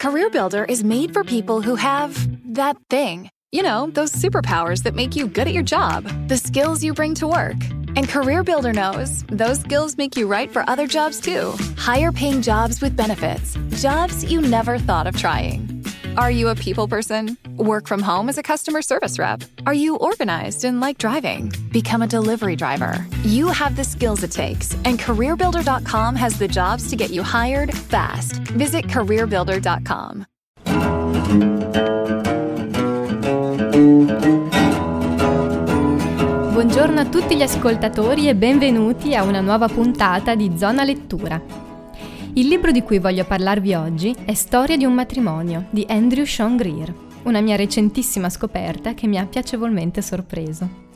CareerBuilder is made for people who have that thing. You know, those superpowers that make you good at your job, the skills you bring to work. And CareerBuilder knows those skills make you right for other jobs too. Higher paying jobs with benefits, jobs you never thought of trying. Are you a people person? Work from home as a customer service rep? Are you organized and like driving? Become a delivery driver. You have the skills it takes, and CareerBuilder.com has the jobs to get you hired fast. Visit CareerBuilder.com. Buongiorno a tutti gli ascoltatori e benvenuti a una nuova puntata di Zona Lettura. Il libro di cui voglio parlarvi oggi è Storia di un matrimonio di Andrew Sean Greer, una mia recentissima scoperta che mi ha piacevolmente sorpreso.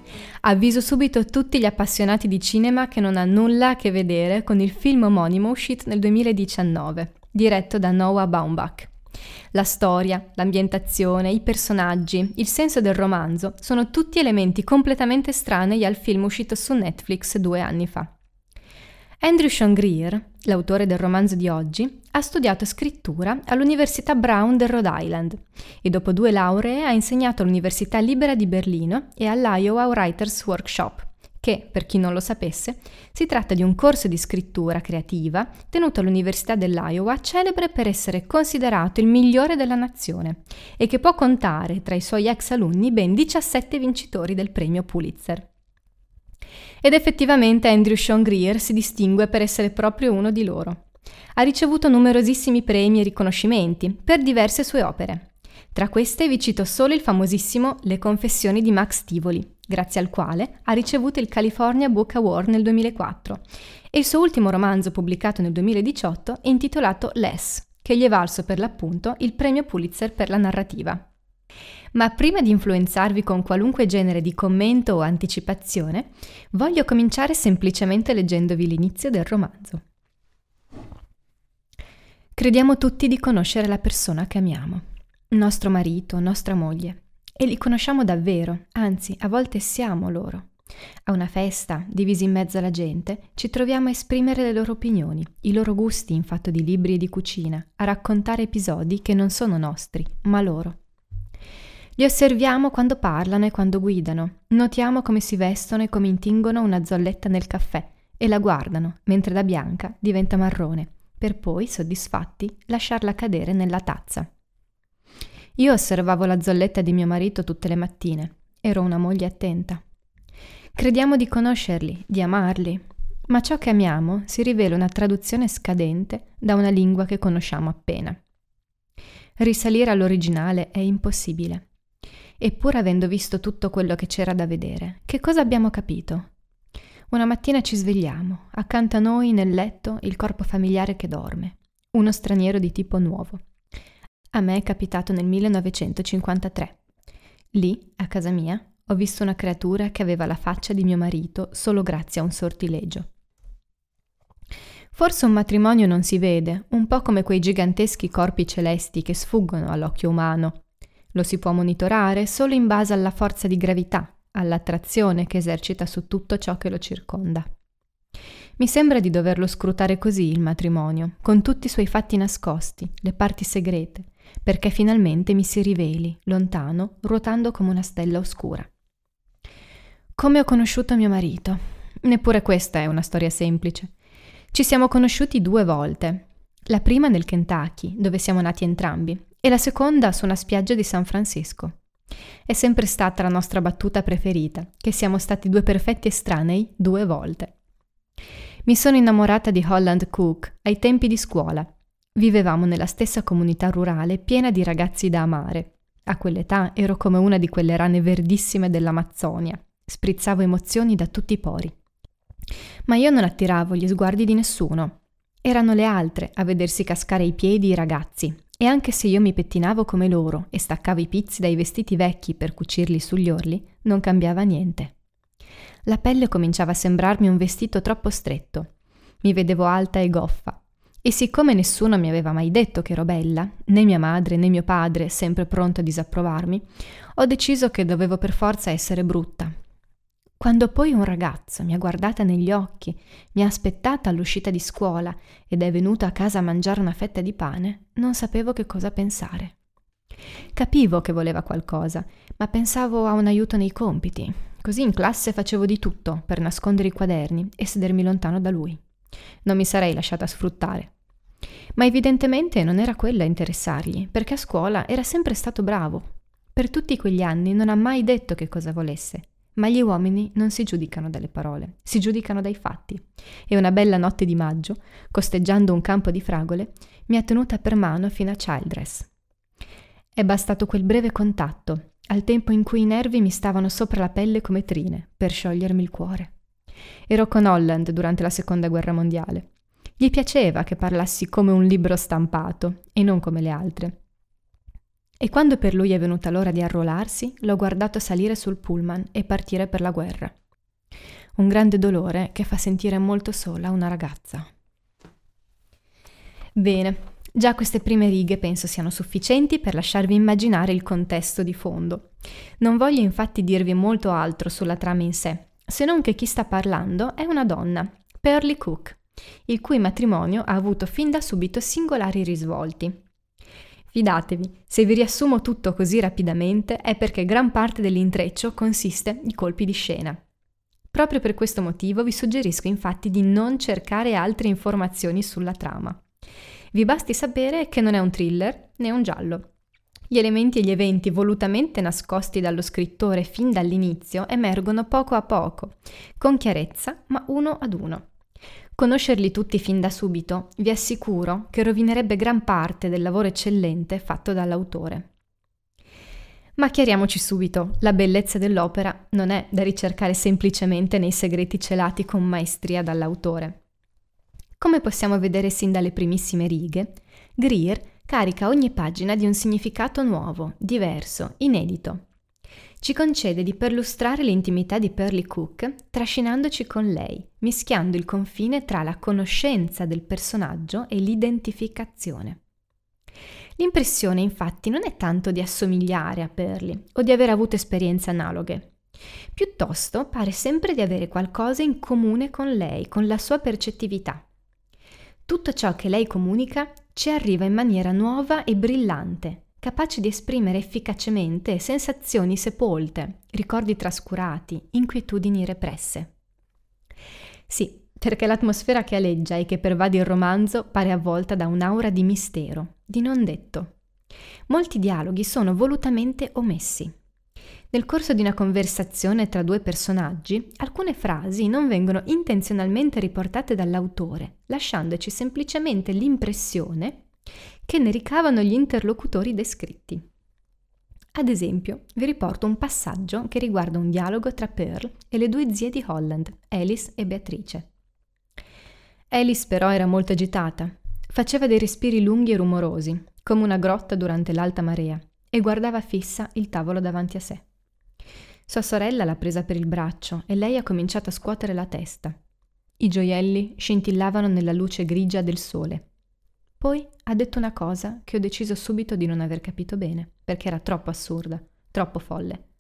Avviso subito tutti gli appassionati di cinema che non ha nulla a che vedere con il film omonimo uscito nel 2019, diretto da Noah Baumbach. La storia, l'ambientazione, i personaggi, il senso del romanzo sono tutti elementi completamente estranei al film uscito su Netflix due anni fa. Andrew Sean Greer, l'autore del romanzo di oggi, ha studiato scrittura all'Università Brown del Rhode Island e dopo due lauree ha insegnato all'Università Libera di Berlino e all'Iowa Writers Workshop, che, per chi non lo sapesse, si tratta di un corso di scrittura creativa tenuto all'Università dell'Iowa, celebre per essere considerato il migliore della nazione e che può contare tra i suoi ex alunni ben 17 vincitori del premio Pulitzer. Ed effettivamente Andrew Sean Greer si distingue per essere proprio uno di loro. Ha ricevuto numerosissimi premi e riconoscimenti per diverse sue opere. Tra queste vi cito solo il famosissimo Le confessioni di Max Tivoli, grazie al quale ha ricevuto il California Book Award nel 2004, e il suo ultimo romanzo pubblicato nel 2018 intitolato Less, che gli è valso per l'appunto il premio Pulitzer per la narrativa. Ma prima di influenzarvi con qualunque genere di commento o anticipazione, voglio cominciare semplicemente leggendovi l'inizio del romanzo. Crediamo tutti di conoscere la persona che amiamo, nostro marito, nostra moglie. E li conosciamo davvero, anzi, a volte siamo loro. A una festa, divisi in mezzo alla gente, ci troviamo a esprimere le loro opinioni, i loro gusti in fatto di libri e di cucina, a raccontare episodi che non sono nostri, ma loro. Li osserviamo quando parlano e quando guidano, notiamo come si vestono e come intingono una zolletta nel caffè e la guardano, mentre da bianca diventa marrone, per poi, soddisfatti, lasciarla cadere nella tazza. Io osservavo la zolletta di mio marito tutte le mattine. Ero una moglie attenta. Crediamo di conoscerli, di amarli, ma ciò che amiamo si rivela una traduzione scadente da una lingua che conosciamo appena. Risalire all'originale è impossibile. Eppur avendo visto tutto quello che c'era da vedere, che cosa abbiamo capito? Una mattina ci svegliamo, accanto a noi nel letto il corpo familiare che dorme, uno straniero di tipo nuovo. A me è capitato nel 1953. Lì, a casa mia, ho visto una creatura che aveva la faccia di mio marito solo grazie a un sortilegio. Forse un matrimonio non si vede, un po' come quei giganteschi corpi celesti che sfuggono all'occhio umano. Lo si può monitorare solo in base alla forza di gravità, all'attrazione che esercita su tutto ciò che lo circonda. Mi sembra di doverlo scrutare così il matrimonio, con tutti i suoi fatti nascosti, le parti segrete, perché finalmente mi si riveli, lontano, ruotando come una stella oscura. Come ho conosciuto mio marito? Neppure questa è una storia semplice. Ci siamo conosciuti due volte. La prima nel Kentucky, dove siamo nati entrambi, e la seconda su una spiaggia di San Francisco. È sempre stata la nostra battuta preferita, che siamo stati due perfetti estranei due volte. Mi sono innamorata di Holland Cook ai tempi di scuola Vivevamo nella stessa comunità rurale piena di ragazzi da amare. A quell'età ero come una di quelle rane verdissime dell'Amazzonia. Sprizzavo emozioni da tutti i pori. Ma io non attiravo gli sguardi di nessuno. Erano le altre a vedersi cascare ai piedi i ragazzi, e anche se io mi pettinavo come loro e staccavo i pizzi dai vestiti vecchi per cucirli sugli orli, non cambiava niente. La pelle cominciava a sembrarmi un vestito troppo stretto. Mi vedevo alta e goffa, e siccome nessuno mi aveva mai detto che ero bella, né mia madre né mio padre, sempre pronto a disapprovarmi, ho deciso che dovevo per forza essere brutta. Quando poi un ragazzo mi ha guardata negli occhi, mi ha aspettata all'uscita di scuola ed è venuto a casa a mangiare una fetta di pane, non sapevo che cosa pensare. Capivo che voleva qualcosa, ma pensavo a un aiuto nei compiti. Così in classe facevo di tutto per nascondere i quaderni e sedermi lontano da lui. Non mi sarei lasciata sfruttare. Ma evidentemente non era quello a interessargli, perché a scuola era sempre stato bravo. Per tutti quegli anni non ha mai detto che cosa volesse. Ma gli uomini non si giudicano dalle parole, si giudicano dai fatti. E una bella notte di maggio, costeggiando un campo di fragole, mi ha tenuta per mano fino a Childress. È bastato quel breve contatto, al tempo in cui i nervi mi stavano sopra la pelle come trine, per sciogliermi il cuore. Ero con Holland durante la seconda guerra mondiale. Gli piaceva che parlassi come un libro stampato e non come le altre. E quando per lui è venuta l'ora di arruolarsi, l'ho guardato salire sul pullman e partire per la guerra. Un grande dolore che fa sentire molto sola una ragazza. Bene, già queste prime righe penso siano sufficienti per lasciarvi immaginare il contesto di fondo. Non voglio infatti dirvi molto altro sulla trama in sé, se non che chi sta parlando è una donna, Pearlie Cook, il cui matrimonio ha avuto fin da subito singolari risvolti. Fidatevi, se vi riassumo tutto così rapidamente è perché gran parte dell'intreccio consiste di colpi di scena. Proprio per questo motivo vi suggerisco infatti di non cercare altre informazioni sulla trama. Vi basti sapere che non è un thriller né un giallo. Gli elementi e gli eventi volutamente nascosti dallo scrittore fin dall'inizio emergono poco a poco, con chiarezza, ma uno ad uno. Conoscerli tutti fin da subito vi assicuro che rovinerebbe gran parte del lavoro eccellente fatto dall'autore. Ma chiariamoci subito, la bellezza dell'opera non è da ricercare semplicemente nei segreti celati con maestria dall'autore. Come possiamo vedere sin dalle primissime righe, Greer carica ogni pagina di un significato nuovo, diverso, inedito. Ci concede di perlustrare l'intimità di Pearlie Cook trascinandoci con lei, mischiando il confine tra la conoscenza del personaggio e l'identificazione. L'impressione infatti non è tanto di assomigliare a Pearlie o di aver avuto esperienze analoghe. Piuttosto pare sempre di avere qualcosa in comune con lei, con la sua percettività. Tutto ciò che lei comunica ci arriva in maniera nuova e brillante, capaci di esprimere efficacemente sensazioni sepolte, ricordi trascurati, inquietudini represse. Sì, perché l'atmosfera che aleggia e che pervade il romanzo pare avvolta da un'aura di mistero, di non detto. Molti dialoghi sono volutamente omessi. Nel corso di una conversazione tra due personaggi, alcune frasi non vengono intenzionalmente riportate dall'autore, lasciandoci semplicemente l'impressione che ne ricavano gli interlocutori descritti. Ad esempio, vi riporto un passaggio che riguarda un dialogo tra Pearl e le due zie di Holland, Alice e Beatrice. Alice però era molto agitata, faceva dei respiri lunghi e rumorosi, come una grotta durante l'alta marea, e guardava fissa il tavolo davanti a sé. Sua sorella l'ha presa per il braccio e lei ha cominciato a scuotere la testa. I gioielli scintillavano nella luce grigia del sole poi ha detto una cosa che ho deciso subito di non aver capito bene, perché era troppo assurda, troppo folle.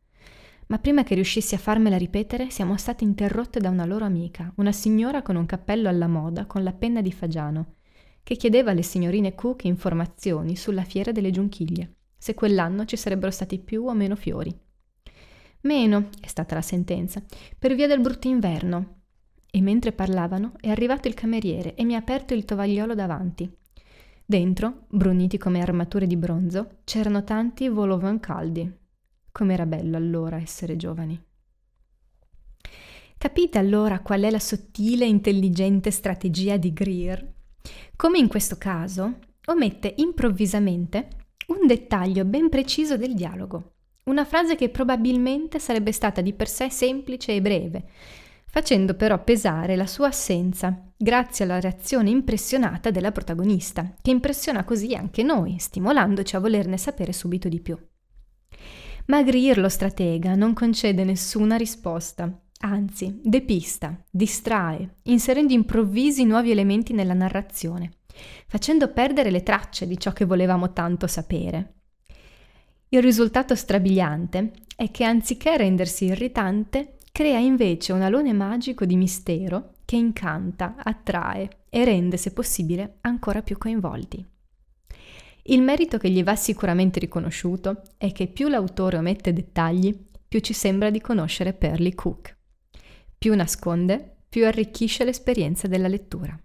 Ma prima che riuscissi a farmela ripetere, siamo state interrotte da una loro amica, una signora con un cappello alla moda con la penna di Fagiano, che chiedeva alle signorine Cook informazioni sulla fiera delle giunchiglie, se quell'anno ci sarebbero stati più o meno fiori. Meno, è stata la sentenza, per via del brutto inverno. E mentre parlavano è arrivato il cameriere e mi ha aperto il tovagliolo davanti. Dentro, bruniti come armature di bronzo, c'erano tanti volovan caldi. Com'era bello allora essere giovani. Capite allora qual è la sottile e intelligente strategia di Greer? Come in questo caso, omette improvvisamente un dettaglio ben preciso del dialogo, una frase che probabilmente sarebbe stata di per sé semplice e breve, facendo però pesare la sua assenza, grazie alla reazione impressionata della protagonista, che impressiona così anche noi, stimolandoci a volerne sapere subito di più. Ma Greer, lo stratega, non concede nessuna risposta, anzi, depista, distrae, inserendo improvvisi nuovi elementi nella narrazione, facendo perdere le tracce di ciò che volevamo tanto sapere. Il risultato strabiliante è che anziché rendersi irritante, crea invece un alone magico di mistero che incanta, attrae e rende, se possibile, ancora più coinvolti. Il merito che gli va sicuramente riconosciuto è che più l'autore omette dettagli, più ci sembra di conoscere Perly Cook. Più nasconde, più arricchisce l'esperienza della lettura.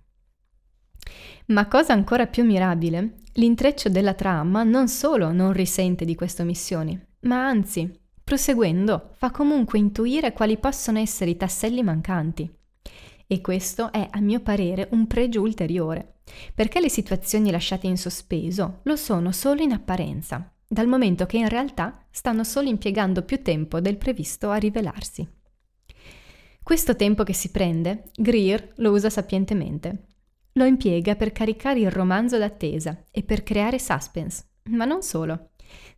Ma cosa ancora più mirabile, l'intreccio della trama non solo non risente di queste omissioni, ma anzi, proseguendo, fa comunque intuire quali possono essere i tasselli mancanti. E questo è, a mio parere, un pregio ulteriore, perché le situazioni lasciate in sospeso lo sono solo in apparenza, dal momento che in realtà stanno solo impiegando più tempo del previsto a rivelarsi. Questo tempo che si prende, Greer lo usa sapientemente. Lo impiega per caricare il romanzo d'attesa e per creare suspense, ma non solo.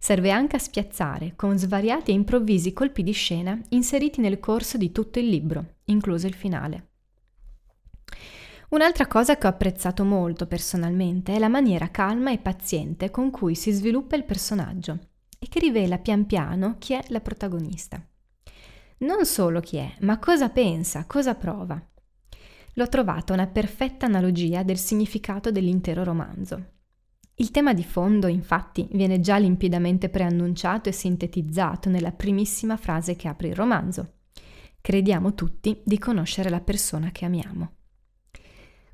Serve anche a spiazzare con svariati e improvvisi colpi di scena inseriti nel corso di tutto il libro, incluso il finale. Un'altra cosa che ho apprezzato molto personalmente è la maniera calma e paziente con cui si sviluppa il personaggio e che rivela pian piano chi è la protagonista. Non solo chi è, ma cosa pensa, cosa prova. L'ho trovata una perfetta analogia del significato dell'intero romanzo. Il tema di fondo, infatti, viene già limpidamente preannunciato e sintetizzato nella primissima frase che apre il romanzo. Crediamo tutti di conoscere la persona che amiamo.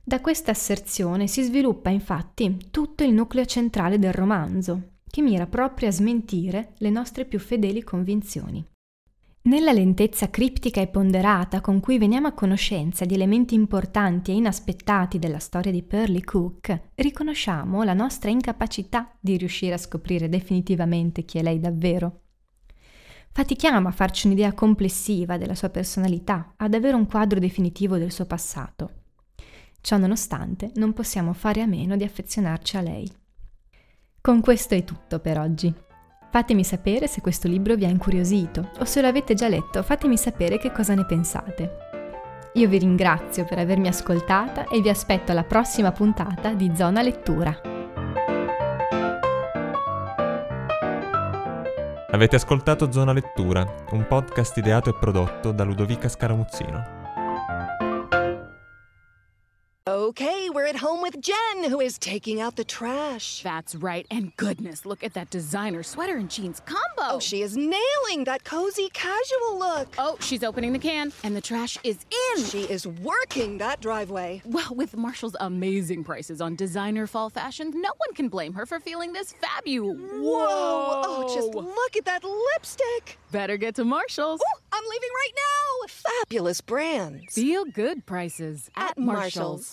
Da questa asserzione si sviluppa infatti tutto il nucleo centrale del romanzo, che mira proprio a smentire le nostre più fedeli convinzioni. Nella lentezza criptica e ponderata con cui veniamo a conoscenza di elementi importanti e inaspettati della storia di Pearlie Cook, riconosciamo la nostra incapacità di riuscire a scoprire definitivamente chi è lei davvero. Fatichiamo a farci un'idea complessiva della sua personalità, ad avere un quadro definitivo del suo passato. Ciò nonostante, non possiamo fare a meno di affezionarci a lei. Con questo è tutto per oggi. Fatemi sapere se questo libro vi ha incuriosito o se lo avete già letto, fatemi sapere che cosa ne pensate. Io vi ringrazio per avermi ascoltata e vi aspetto alla prossima puntata di Zona Lettura. Avete ascoltato Zona Lettura, un podcast ideato e prodotto da Ludovica Scaramuzzino. Jen, who is taking out the trash. That's right. And goodness, look at that designer sweater and jeans combo. Oh, she is nailing that cozy casual look. Oh, she's opening the can, and the trash is in. She is working that driveway. Well, with Marshall's amazing prices on designer fall fashions, no one can blame her for feeling this fabulous. Whoa! Oh, just look at that lipstick. Better get to Marshall's. Ooh, I'm leaving right now. Fabulous brands. Feel good prices at, at Marshall's. Marshall's.